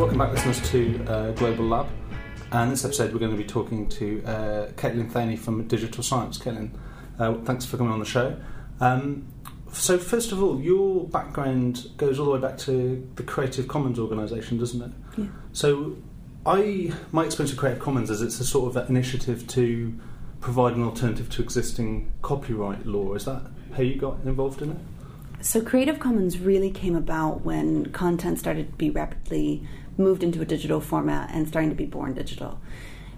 welcome back, listeners, to uh, Global Lab. And this episode, we're going to be talking to uh, Kaitlin Thaney from Digital Science. Caitlin, uh, thanks for coming on the show. Um, so, first of all, your background goes all the way back to the Creative Commons organisation, doesn't it? Yeah. So, I my experience with Creative Commons is it's a sort of initiative to provide an alternative to existing copyright law. Is that how you got involved in it? So Creative Commons really came about when content started to be rapidly moved into a digital format and starting to be born digital.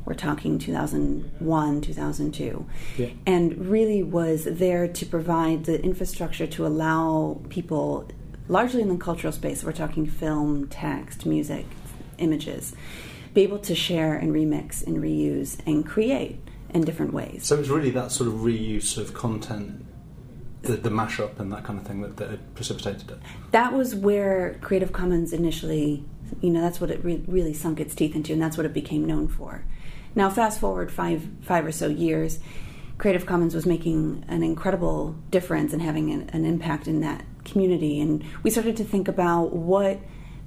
We're talking 2001, 2002. Yeah. And really was there to provide the infrastructure to allow people, largely in the cultural space, we're talking film, text, music, images, be able to share and remix and reuse and create in different ways. So it's really that sort of reuse of content, the, the mashup and that kind of thing that, that had precipitated it. that was where Creative Commons initially, you know, that's what it re- really sunk its teeth into, and that's what it became known for. Now, fast forward five five or so years, Creative Commons was making an incredible difference and having an, an impact in that community, and we started to think about what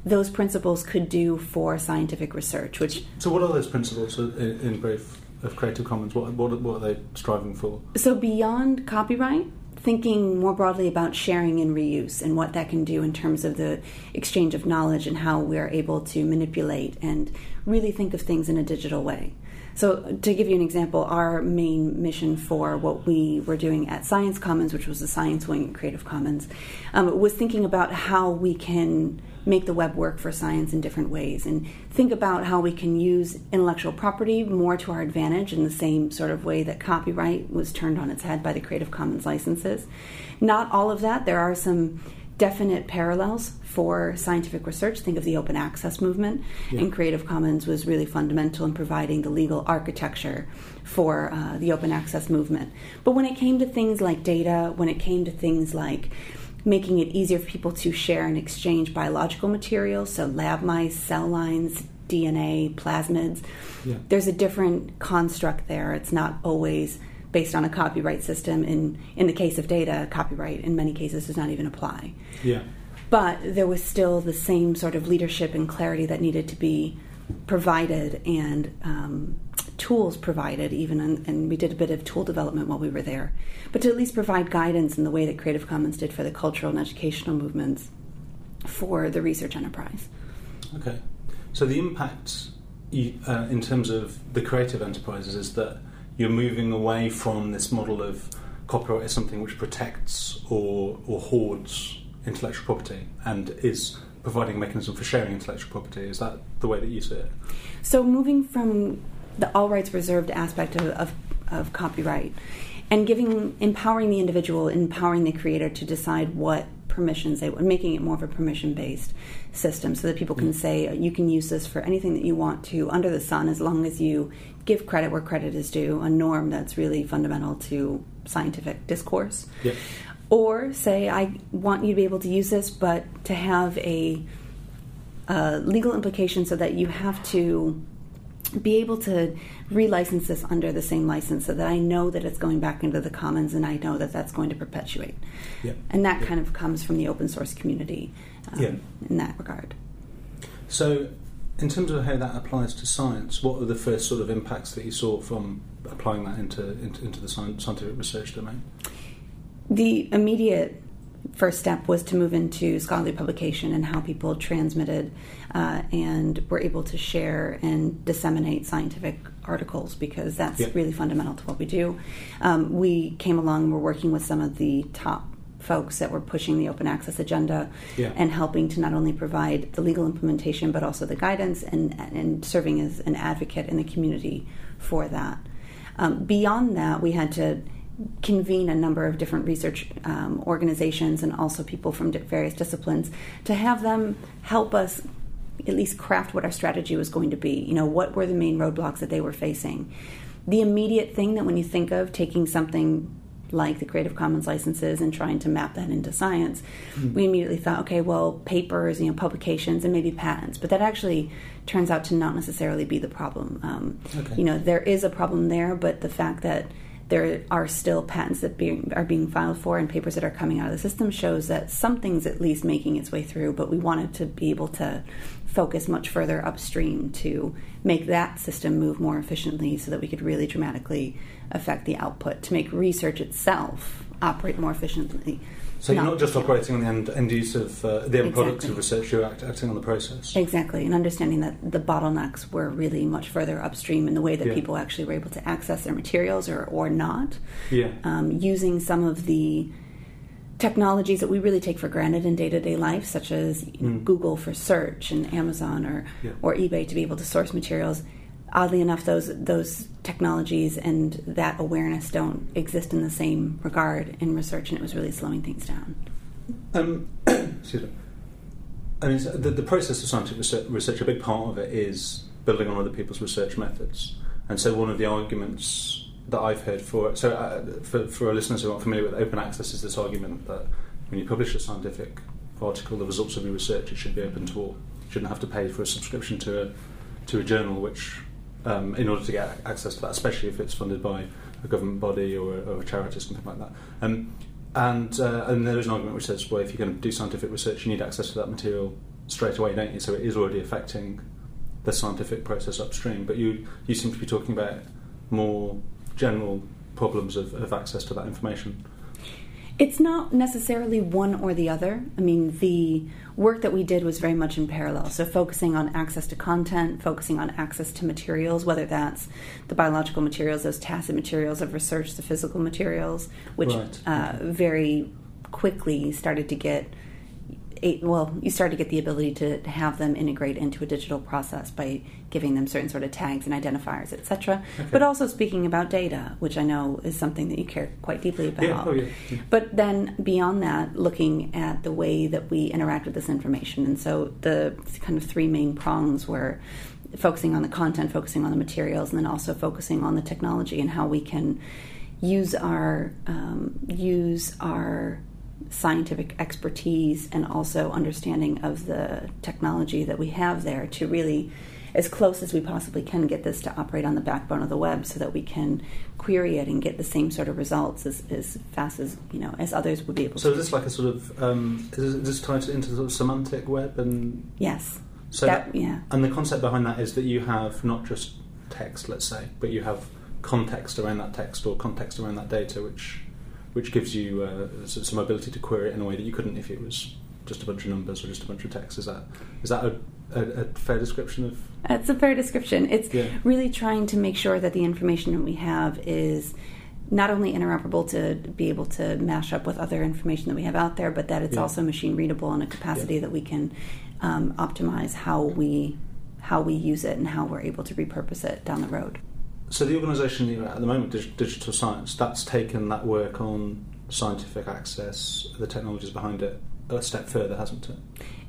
those principles could do for scientific research, which So what are those principles in, in brief of Creative Commons? What, what, what are they striving for? So, beyond copyright, thinking more broadly about sharing and reuse and what that can do in terms of the exchange of knowledge and how we're able to manipulate and really think of things in a digital way. So, to give you an example, our main mission for what we were doing at Science Commons, which was the science wing at Creative Commons, um, was thinking about how we can make the web work for science in different ways and think about how we can use intellectual property more to our advantage in the same sort of way that copyright was turned on its head by the Creative Commons licenses. Not all of that, there are some definite parallels for scientific research. Think of the open access movement, Yeah. and Creative Commons was really fundamental in providing the legal architecture for uh, the open access movement. But when it came to things like data, when it came to things like making it easier for people to share and exchange biological materials, so lab mice, cell lines, DNA, plasmids, Yeah. there's a different construct there. It's not always based on a copyright system. In in the case of data, copyright in many cases does not even apply. Yeah. But there was still the same sort of leadership and clarity that needed to be provided and um, tools provided, even, and, and we did a bit of tool development while we were there. But to at least provide guidance in the way that Creative Commons did for the cultural and educational movements for the research enterprise. Okay. So the impact you, uh, in terms of the creative enterprises is that you're moving away from this model of copyright as something which protects or, or hoards intellectual property and is providing a mechanism for sharing intellectual property. Is that the way that you see it? So moving from the all rights reserved aspect of, of, of copyright and giving empowering the individual, empowering the creator to decide what permissions they making it more of a permission based system so that people can say you can use this for anything that you want to under the sun as long as you give credit where credit is due, a norm that's really fundamental to scientific discourse. Or say, I want you to be able to use this, but to have a uh, legal implication so that you have to be able to relicense this under the same license so that I know that it's going back into the commons and I know that that's going to perpetuate. Yeah. And that Yeah. kind of comes from the open source community um, Yeah. in that regard. So, in terms of how that applies to science, what are the first sort of impacts that you saw from applying that into into, into the scientific research domain? The immediate first step was to move into scholarly publication and how people transmitted uh, and were able to share and disseminate scientific articles because that's Yeah. really fundamental to what we do. Um, we came along we're working with some of the top folks that were pushing the open access agenda Yeah. and helping to not only provide the legal implementation but also the guidance and, and serving as an advocate in the community for that. Um, beyond that, we had to convene a number of different research um, organizations and also people from di- various disciplines to have them help us at least craft what our strategy was going to be. You know, what were the main roadblocks that they were facing? The immediate thing that when you think of taking something like the Creative Commons licenses and trying to map that into science, Hmm. we immediately thought, okay, well, papers, you know, publications, and maybe patents. But that actually turns out to not necessarily be the problem. Um, Okay. You know, there is a problem there, but the fact that there are still patents that being, are being filed for and papers that are coming out of the system shows that something's at least making its way through. But we wanted to be able to focus much further upstream to make that system move more efficiently so that we could really dramatically affect the output to make research itself operate more efficiently. So you're not just operating on the end, end use of uh, the end product Exactly. of research, you're act, acting on the process. Exactly, and understanding that the bottlenecks were really much further upstream in the way that Yeah. people actually were able to access their materials or, or not, Yeah. um, using some of the technologies that we really take for granted in day to day life, such as you know, Mm. Google for search and Amazon or, Yeah. or eBay to be able to source materials. Oddly enough, those those technologies and that awareness don't exist in the same regard in research, and it was really slowing things down. Um, excuse me. I mean, the, the process of scientific research, research, a big part of it is building on other people's research methods. And so, one of the arguments that I've heard for so uh, for, for our listeners who aren't familiar with open access, is this argument that when you publish a scientific article, the results of your research, it should be open to all. You shouldn't have to pay for a subscription to a, to a journal, which, um, in order to get access to that, especially if it's funded by a government body or a, or a charity or something like that. Um, and uh, and there is an argument which says, well, if you're going to do scientific research, you need access to that material straight away, don't you? So it is already affecting the scientific process upstream. But you you seem to be talking about more general problems of, of access to that information. It's not necessarily one or the other. I mean, the work that we did was very much in parallel. So, focusing on access to content, focusing on access to materials, whether that's the biological materials, those tacit materials of research, the physical materials, which Right. uh, very quickly started to get. A, well, you start to get the ability to have them integrate into a digital process by giving them certain sort of tags and identifiers, etc. Okay. But also speaking about data, which I know is something that you care quite deeply about. Yeah, oh yeah. But then beyond that, looking at the way that we interact with this information. And so the kind of three main prongs were focusing on the content, focusing on the materials, and then also focusing on the technology and how we can use our um, use our scientific expertise and also understanding of the technology that we have there to really as close as we possibly can get this to operate on the backbone of the web so that we can query it and get the same sort of results as, as fast as you know as others would be able So to. is this like a sort of um, is this tied into the sort of semantic web and yes. So that, yeah. and the concept behind that is that you have not just text, let's say, but you have context around that text or context around that data, which which gives you uh, some ability to query it in a way that you couldn't if it was just a bunch of numbers or just a bunch of text. Is that is that a, a, a fair description of? That's a fair description. It's Yeah. really trying to make sure that the information that we have is not only interoperable to be able to mash up with other information that we have out there, but that it's Yeah. also machine readable in a capacity Yeah. that we can um, optimize how we how we use it and how we're able to repurpose it down the road. So the organisation you're at at the moment, Dig- Digital Science, that's taken that work on scientific access, the technologies behind it, a step further, hasn't it?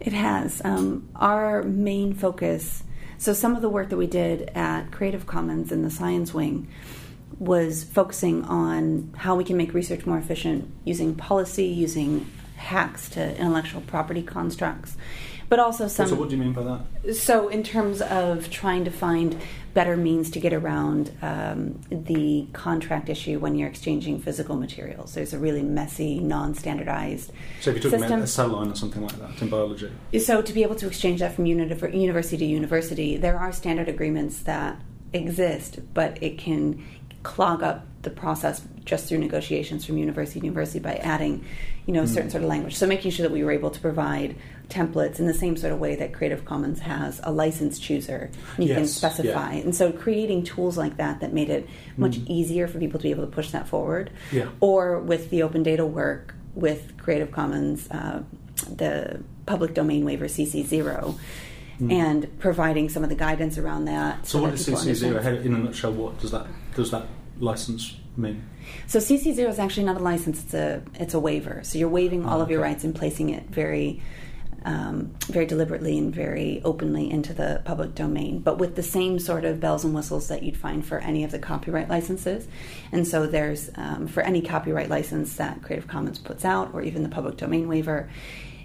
It has. Um, our main focus, so some of the work that we did at Creative Commons in the science wing was focusing on how we can make research more efficient using policy, using hacks to intellectual property constructs, but also some. so what do you mean by that? So, in terms of trying to find better means to get around um, the contract issue when you're exchanging physical materials, there's a really messy, non-standardized So if you're talking about a cell line or something like that in biology, So, to be able to exchange that from uni- university to university, there are standard agreements that exist, but it can clog up the process just through negotiations from university to university by adding, you know, a certain sort of language. So, making sure that we were able to provide templates in the same sort of way that Creative Commons has a license chooser. You can specify, yeah. and so creating tools like that that made it much Mm. easier for people to be able to push that forward yeah, or with the open data work with Creative Commons, uh, the public domain waiver CC0, Mm. and providing some of the guidance around that. So what that is CC zero? In a nutshell, what does that does that license mean? So CC0 is actually not a license; it's a it's a waiver. So you're waiving all Oh, of your rights and placing it very um, very deliberately and very openly into the public domain, but with the same sort of bells and whistles that you'd find for any of the copyright licenses. And so there's, um, for any copyright license that Creative Commons puts out, or even the public domain waiver,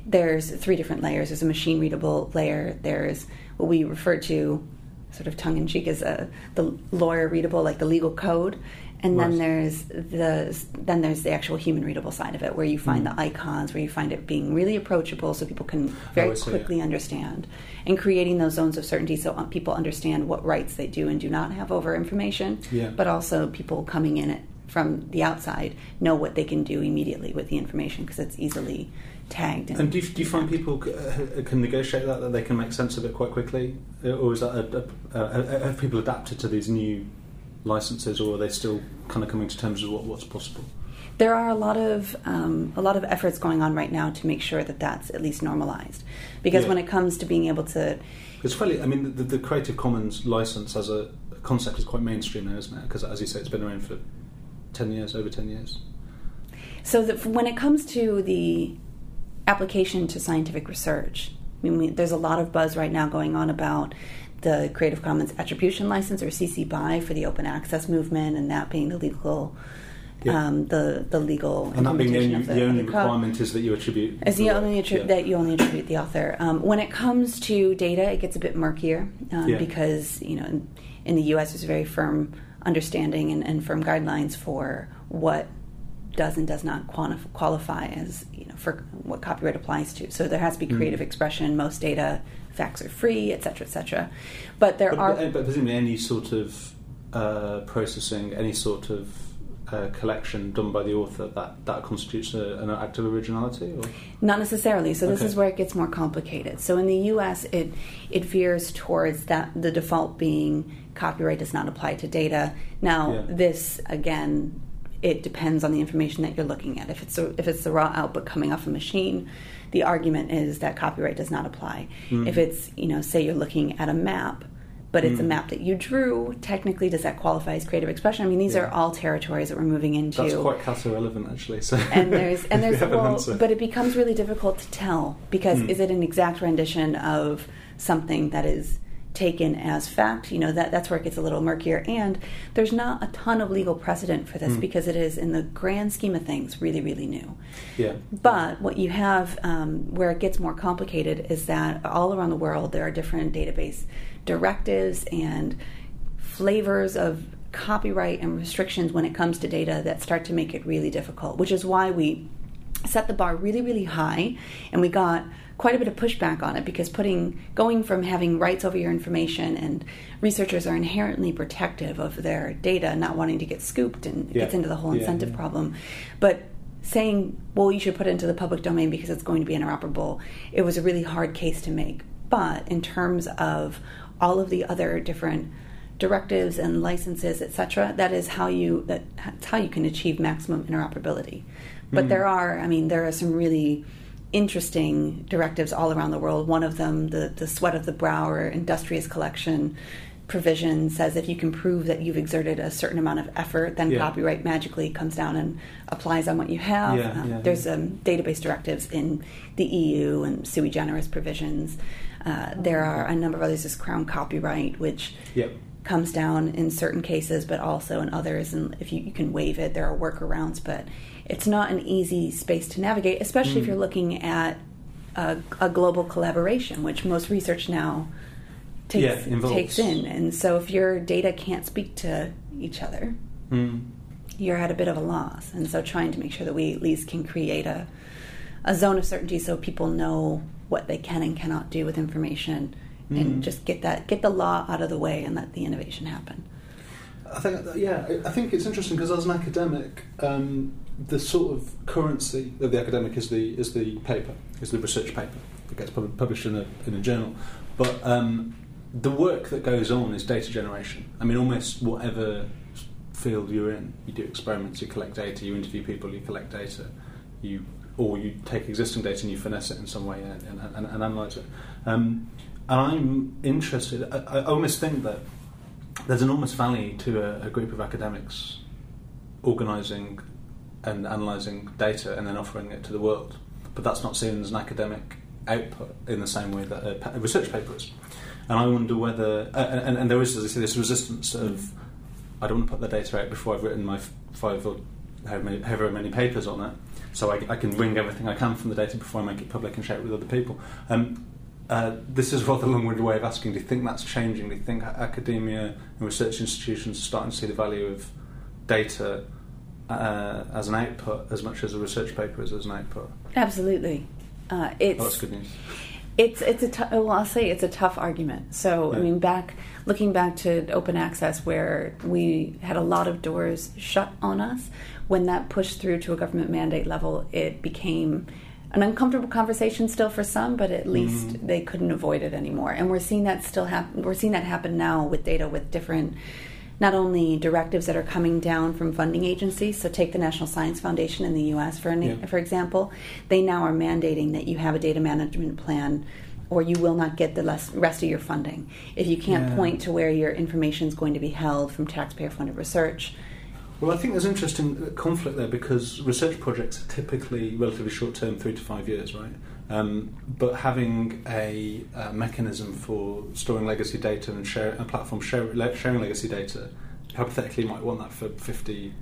there's three different layers. There's a machine readable layer, there's what we refer to sort of tongue in cheek as a, the lawyer readable, like the legal code, and then there's the then there's the actual human readable side of it where you find Mm. the icons where you find it being really approachable so people can very Oh, quickly understand and creating those zones of certainty so uh, people understand what rights they do and do not have over information Yeah. but also people coming in it from the outside know what they can do immediately with the information because it's easily tagged And do you, do you find people uh, can negotiate that, that they can make sense of it quite quickly? Uh, Or is that a, a, a, have people adapted to these new licenses or are they still kind of coming to terms with what, what's possible? there are a lot of um, a lot of efforts going on right now to make sure that that's at least normalized because Yeah. when it comes to being able to It's fairly, I mean, the, the Creative Commons license as a concept is quite mainstream now, isn't it? Because as you say, it's been around for 10 years, over 10 years. So that when it comes to the application to scientific research, I mean, we, there's a lot of buzz right now going on about the Creative Commons Attribution License or CC BY for the open access movement, and that being the legal, Yeah. um, the the legal And that being the only, the, the only the code. requirement is that you attribute. As the the only attri- Yeah. that you only attribute the author. Um, when it comes to data, it gets a bit murkier um, Yeah. because you know in, in the U.S. there's a very firm understanding and, and firm guidelines for what does and does not quantif- qualify as you know for what copyright applies to. So there has to be Mm. creative expression. Most data facts are free, et cetera, et cetera. But there But, are but, but presumably any sort of uh, processing, any sort of uh, collection done by the author, that, that constitutes a, an act of originality? Or? Not necessarily. So this Okay. is where it gets more complicated. So in the U.S., it it veers towards that the default being copyright does not apply to data. Now Yeah. this again, it depends on the information that you're looking at. If it's a, if it's the raw output coming off a machine, the argument is that copyright does not apply. Mm. If it's you know say you're looking at a map. But it's a Mm. map that you drew. Technically, does that qualify as creative expression? I mean, these Yeah. are all territories that we're moving into That's quite relevant, actually. So and there's and there's have an but it becomes really difficult to tell because Hmm. is it an exact rendition of something that is taken as fact you know that that's where it gets a little murkier and there's not a ton of legal precedent for this Hmm. because it is in the grand scheme of things really really new yeah. but what you have um, where it gets more complicated is that all around the world there are different database directives and flavors of copyright and restrictions when it comes to data that start to make it really difficult, which is why we set the bar really, really high and we got quite a bit of pushback on it because putting going from having rights over your information and researchers are inherently protective of their data not wanting to get scooped and it Yeah. gets into the whole Yeah, incentive yeah. problem but saying well you should put it into the public domain because it's going to be interoperable it was a really hard case to make but in terms of all of the other different directives and licenses etc that is how you that- that's how you can achieve maximum interoperability but Mm. there are i mean there are some really interesting directives all around the world one of them the the sweat of the brow or industrious collection provision says if you can prove that you've exerted a certain amount of effort then Yeah. copyright magically comes down and applies on what you have Yeah, Um, yeah, there's um, database directives in the eu and sui generis provisions uh, there are a number of others there's crown copyright which Yep. comes down in certain cases, but also in others. And if you, you can waive it, there are workarounds, but it's not an easy space to navigate, especially if Mm. you're looking at a, a global collaboration, which most research now takes, Yeah, takes in. And so if your data can't speak to each other, Mm. you're at a bit of a loss. And so trying to make sure that we at least can create a, a zone of certainty so people know what they can and cannot do with information Mhm. and just get that get the law out of the way and let the innovation happen. I think, yeah, I I think it's interesting because as an academic, um, the sort of currency of the academic is the is the paper, is the research paper that gets pub- published in a in a journal. But um, the work that goes on is data generation. I mean, almost whatever field you're in, you do experiments, you collect data, you interview people, you collect data, you or you take existing data and you finesse it in some way and, and, and, and analyze it. Um, and I'm interested. I, I almost think that there's enormous value to a, a group of academics organising and analysing data and then offering it to the world. But that's not seen as an academic output in the same way that pa- a research paper is. And I wonder whether, uh, and, and there is, as I say, this resistance of I don't want to put the data out before I've written my five or however many, however many papers on it, so I, I can wring everything I can from the data before I make it public and share it with other people. Um, uh, this is rather a long-winded way of asking. Do you think that's changing? Do you think academia and research institutions are starting to see the value of data uh, as an output as much as a research paper is as an output? Absolutely. Uh, it's, oh, that's good news. It's it's a t- well, I'll say it's a tough argument. So Yeah. I mean, back looking back to open access, where we had a lot of doors shut on us, when that pushed through to a government mandate level, it became an uncomfortable conversation still for some, but at least they couldn't avoid it anymore. And we're seeing that still happen. We're seeing that happen now with data with different. Not only directives that are coming down from funding agencies, so take the National Science Foundation in the U.S. for an, Yeah. for example, they now are mandating that you have a data management plan or you will not get the less, rest of your funding. If you can't Yeah. point to where your information is going to be held from taxpayer funded research. Well, I think there's interesting conflict there because research projects are typically relatively short term, three to five years, right? Um, but having a, uh mechanism for storing legacy data and share, a platform share, sharing legacy data, hypothetically, you might want that for 50,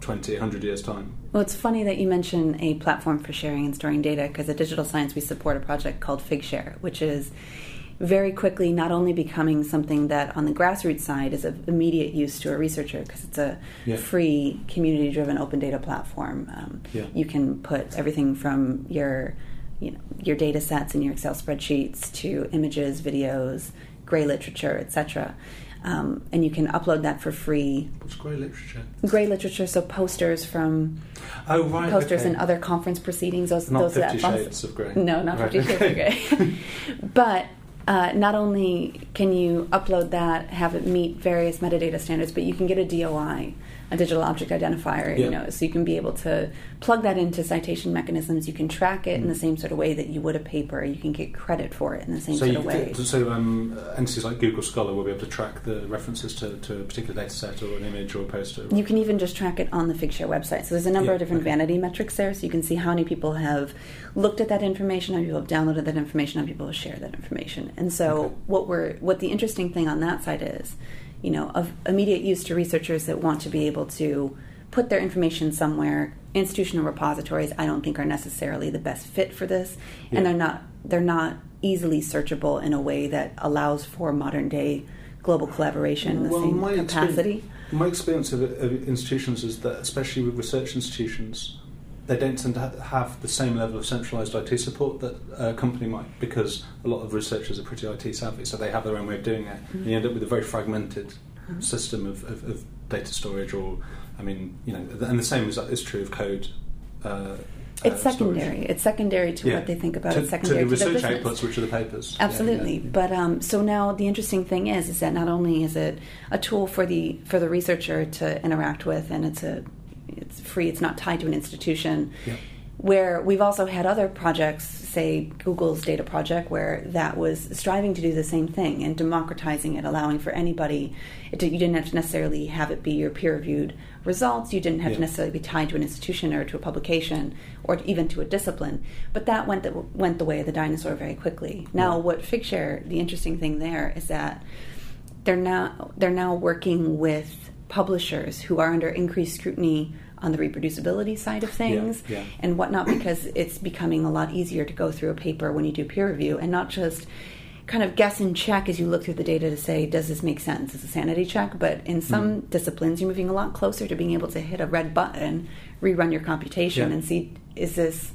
20, 100 years' time. Well, it's funny that you mention a platform for sharing and storing data because at Digital Science we support a project called FigShare, which is very quickly not only becoming something that on the grassroots side is of immediate use to a researcher because it's a Yeah. free community driven open data platform um, Yeah. you can put everything from your you know your data sets and your excel spreadsheets to images videos gray literature etc um, and you can upload that for free What's grey literature? gray literature so posters from Oh, right. posters okay. and other conference proceedings those Not those Fifty that Shades of Grey. no, not Right, Fifty Shades okay. of Grey. but uh, not only can you upload that, have it meet various metadata standards, but you can get a DOI, a digital object identifier. Yeah. You know, so you can be able to plug that into citation mechanisms. You can track it in the Mm. same sort of way that you would a paper. You can get credit for it in the same So, sort of way. so um, entities like Google Scholar will be able to track the references to, to a particular data set or an image or a poster. You can even just track it on the Figshare website. So there's a number Yeah, of different okay. vanity metrics there, so you can see how many people have looked at that information, how many people have downloaded that information, how many people have shared that information. And so Okay. what we're what the interesting thing on that side is, you know, of immediate use to researchers that want to be able to put their information somewhere. Institutional repositories, I don't think, are necessarily the best fit for this, Yeah. and they're not they're not easily searchable in a way that allows for modern day global collaboration in the Well, same my capacity. My experience of, of institutions is that, especially with research institutions, they don't tend to have the same level of centralised IT support that a company might, because a lot of researchers are pretty IT savvy, so they have their own way of doing it. And you end up with a very fragmented Mhm. system of, of, of data storage, or I mean, you know, and the same is, is true of code. Uh, It's uh, storage. secondary. It's secondary to Yeah. what they think about. to, it's secondary to the research business. outputs, which are the papers. Yeah, Absolutely, yeah. but um, so now the interesting thing is, is that not only is it a tool for the for the researcher to interact with, and it's a it's free. It's not tied to an institution. Yeah. Where we've also had other projects, say Google's data project, where that was striving to do the same thing and democratizing it, allowing for anybody. It, you didn't have to necessarily have it be your peer-reviewed results. You didn't have to necessarily be tied to an institution or to a publication or even to a discipline. But that went the, went the way of the dinosaur very quickly. Now, Yeah. what Figshare, the interesting thing there is that they're now they're now working with publishers who are under increased scrutiny on the reproducibility side of things yeah. and whatnot because it's becoming a lot easier to go through a paper when you do peer review and not just kind of guess and check as you look through the data to say does this make sense it's a sanity check but in some Mm. disciplines you're moving a lot closer to being able to hit a red button rerun your computation Yeah. and see is this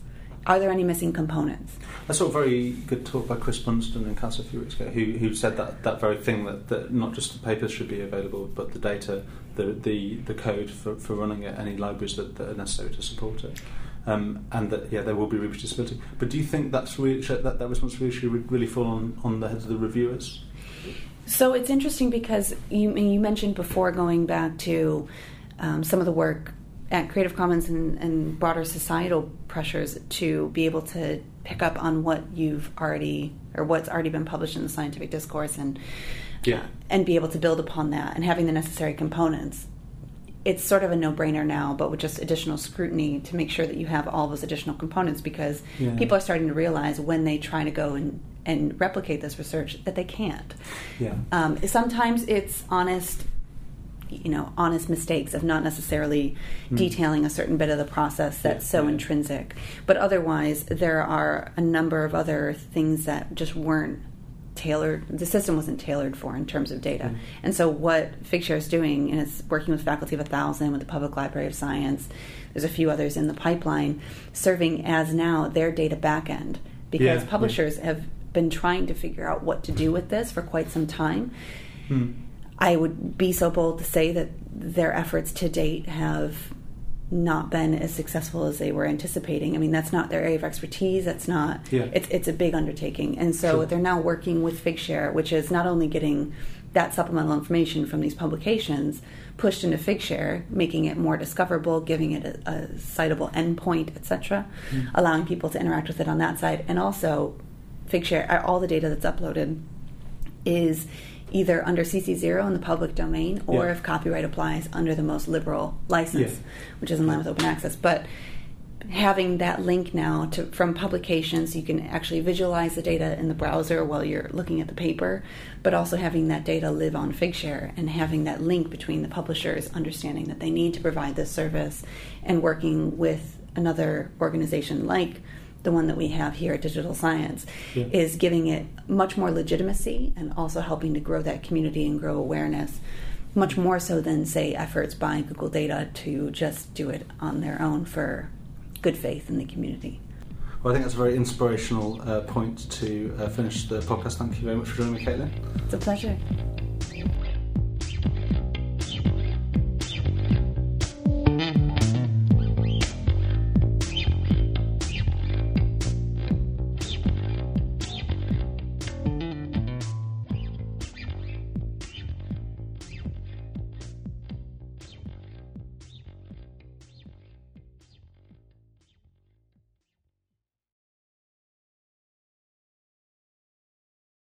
are there any missing components I saw a very good talk by Chris Bunston in CAS a few weeks ago, who, who said that, that very thing that, that not just the papers should be available, but the data, the the, the code for, for running it, any libraries that, that are necessary to support it. Um, and that yeah, there will be reproducibility. But do you think that's that that responsibility should really fall on, on the heads of the reviewers? So it's interesting because you you mentioned before going back to um, some of the work at Creative Commons and, and broader societal pressures to be able to pick up on what you've already or what's already been published in the scientific discourse and Yeah. and be able to build upon that and having the necessary components. it's sort of a no-brainer now, but with just additional scrutiny to make sure that you have all those additional components because Yeah. people are starting to realize when they try to go and, and replicate this research that they can't. Yeah. Um, sometimes it's honest, you know, honest mistakes of not necessarily detailing a certain bit of the process that's. Yeah, so yeah. intrinsic. But otherwise, there are a number of other things that just weren't tailored. The system wasn't tailored for in terms of data. Mm. And so, what Figshare is doing, and it's working with Faculty of a Thousand, with the Public Library of Science. There's a few others in the pipeline, serving as now their data backend because Yeah, yeah. publishers have been trying to figure out what to do with this for quite some time. Hmm. I would be so bold to say that their efforts to date have not been as successful as they were anticipating. I mean, that's not their area of expertise. That's not. Yeah. It's it's a big undertaking, and so Sure. they're now working with Figshare, which is not only getting that supplemental information from these publications pushed into Figshare, making it more discoverable, giving it a, a citable endpoint, etc., Mm. allowing people to interact with it on that side, and also Figshare, all the data that's uploaded is either under CC0 in the public domain or Yeah. if copyright applies under the most liberal license, Yeah. which is in line with open access. But having that link now to from publications, you can actually visualize the data in the browser while you're looking at the paper, but also having that data live on Figshare and having that link between the publishers understanding that they need to provide this service and working with another organization like the one that we have here at Digital Science Yeah. is giving it much more legitimacy and also helping to grow that community and grow awareness much more so than say efforts by Google Data to just do it on their own for good faith in the community. Well, I think that's a very inspirational uh, point to uh, finish the podcast. Thank you very much for joining me, Kaitlin. It's a pleasure.